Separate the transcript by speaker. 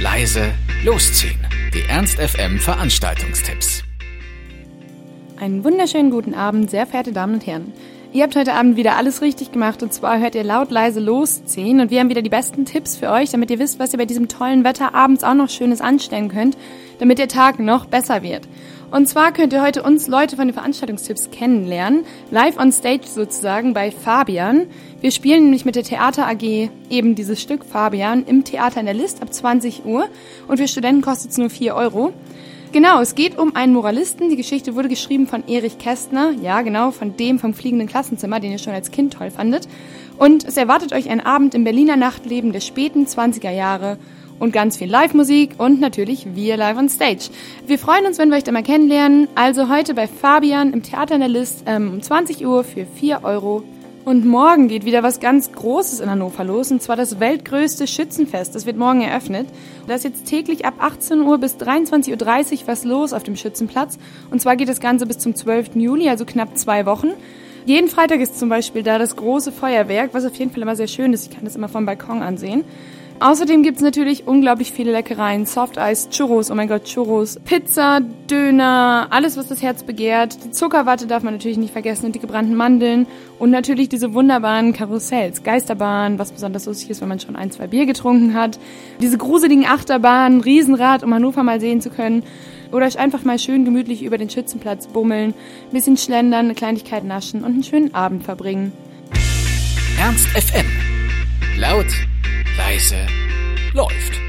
Speaker 1: leise, losziehen. Die Ernst FM Veranstaltungstipps.
Speaker 2: Einen wunderschönen guten Abend, sehr verehrte Damen und Herren. Ihr habt heute Abend wieder alles richtig gemacht und zwar hört ihr laut leise losziehen und wir haben wieder die besten Tipps für euch, damit ihr wisst, was ihr bei diesem tollen Wetter abends auch noch Schönes anstellen könnt, damit der Tag noch besser wird. Und zwar könnt ihr heute uns Leute von den Veranstaltungstipps kennenlernen, live on stage sozusagen bei Fabian. Wir spielen nämlich mit der Theater AG eben dieses Stück Fabian im Theater in der List ab 20 Uhr und für Studenten kostet es nur 4 Euro. Genau, es geht um einen Moralisten. Die Geschichte wurde geschrieben von Erich Kästner. Ja, genau, von dem vom fliegenden Klassenzimmer, den ihr schon als Kind toll fandet. Und es erwartet euch ein Abend im Berliner Nachtleben der späten 20er Jahre und ganz viel Live-Musik und natürlich wir live on stage. Wir freuen uns, wenn wir euch da mal kennenlernen. Also heute bei Fabian im Theater in der List ähm, um 20 Uhr für 4 Euro. Und morgen geht wieder was ganz Großes in Hannover los, und zwar das weltgrößte Schützenfest. Das wird morgen eröffnet. Da ist jetzt täglich ab 18 Uhr bis 23.30 Uhr was los auf dem Schützenplatz. Und zwar geht das Ganze bis zum 12. Juli, also knapp zwei Wochen. Jeden Freitag ist zum Beispiel da das große Feuerwerk, was auf jeden Fall immer sehr schön ist. Ich kann das immer vom Balkon ansehen. Außerdem gibt's natürlich unglaublich viele Leckereien. Soft Eis, Churros, oh mein Gott, Churros, Pizza, Döner, alles, was das Herz begehrt. Die Zuckerwatte darf man natürlich nicht vergessen und die gebrannten Mandeln. Und natürlich diese wunderbaren Karussells, Geisterbahn, was besonders lustig ist, wenn man schon ein, zwei Bier getrunken hat. Diese gruseligen Achterbahnen, Riesenrad, um Hannover mal sehen zu können. Oder euch einfach mal schön gemütlich über den Schützenplatz bummeln, ein bisschen schlendern, eine Kleinigkeit naschen und einen schönen Abend verbringen.
Speaker 1: Ernst FM. Laut, leise, läuft.